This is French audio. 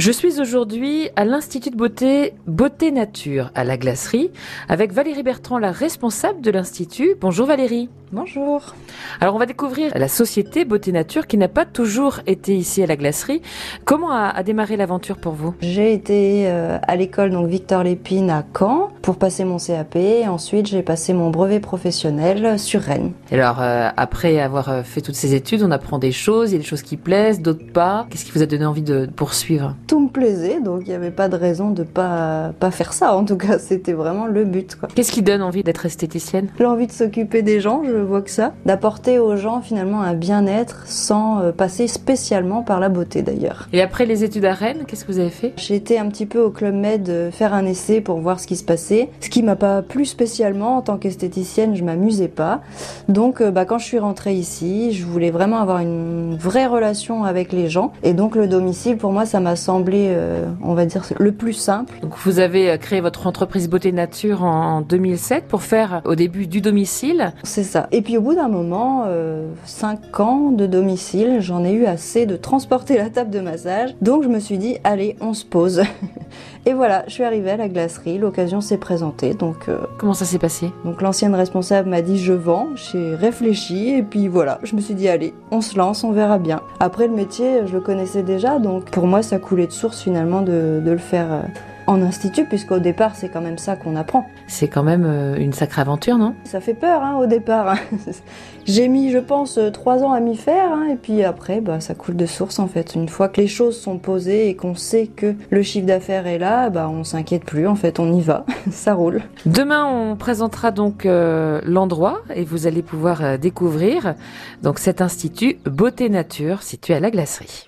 Je suis aujourd'hui à l'Institut de beauté Beauté Nature à la glacerie avec Valérie Bertrand, la responsable de l'Institut. Bonjour Valérie. Bonjour. Alors on va découvrir la société Beauté Nature qui n'a pas toujours été ici à la glacerie. Comment a, démarré l'aventure pour vous? J'ai été euh, à l'école donc Victor Lépine à Caen pour passer mon CAP. Et ensuite j'ai passé mon brevet professionnel sur Rennes. Alors euh, après avoir euh, fait toutes ces études, on apprend des choses, il y a des choses qui plaisent, d'autres pas. Qu'est-ce qui vous a donné envie de poursuivre? Tout me plaisait, donc il n'y avait pas de raison de pas pas faire ça. En tout cas, c'était vraiment le but. Qu'est-ce qui donne envie d'être esthéticienne? L'envie de s'occuper des gens. Je vois que ça, d'apporter aux gens finalement un bien-être sans euh, passer spécialement par la beauté d'ailleurs. Et après les études à Rennes, qu'est-ce que vous avez fait? J'ai été un petit peu au Club Med euh, faire un essai pour voir ce qui se passait, ce qui m'a pas plu spécialement en tant qu'esthéticienne, je m'amusais pas. Donc euh, bah, quand je suis rentrée ici, je voulais vraiment avoir une vraie relation avec les gens et donc le domicile pour moi ça m'a semblé, on va dire, le plus simple. Donc vous avez créé votre entreprise Beauté Nature en 2007 pour faire au début du domicile. C'est ça. Et puis au bout d'un moment, euh, 5 ans de domicile, j'en ai eu assez de transporter la table de massage. Donc je me suis dit, allez, on se pose. Et voilà, je suis arrivée à la glacerie, l'occasion s'est présentée. Donc euh, comment ça s'est passé? Donc l'ancienne responsable m'a dit je vends, j'ai réfléchi et puis voilà, je me suis dit allez, on se lance, on verra bien. Après le métier, je le connaissais déjà, donc pour moi ça coulait de source finalement de, de le faire euh, en institut, puisqu'au départ, c'est quand même ça qu'on apprend. C'est quand même euh, une sacrée aventure, non? Ça fait peur hein, au départ. Hein. J'ai mis, je pense, euh, trois ans à m'y faire, hein, et puis après, bah, ça coule de source en fait. Une fois que les choses sont posées et qu'on sait que le chiffre d'affaires est là, bah, on s'inquiète plus. En fait, on y va, ça roule. Demain, on présentera donc euh, l'endroit et vous allez pouvoir découvrir donc cet institut Beauté Nature situé à la glacerie.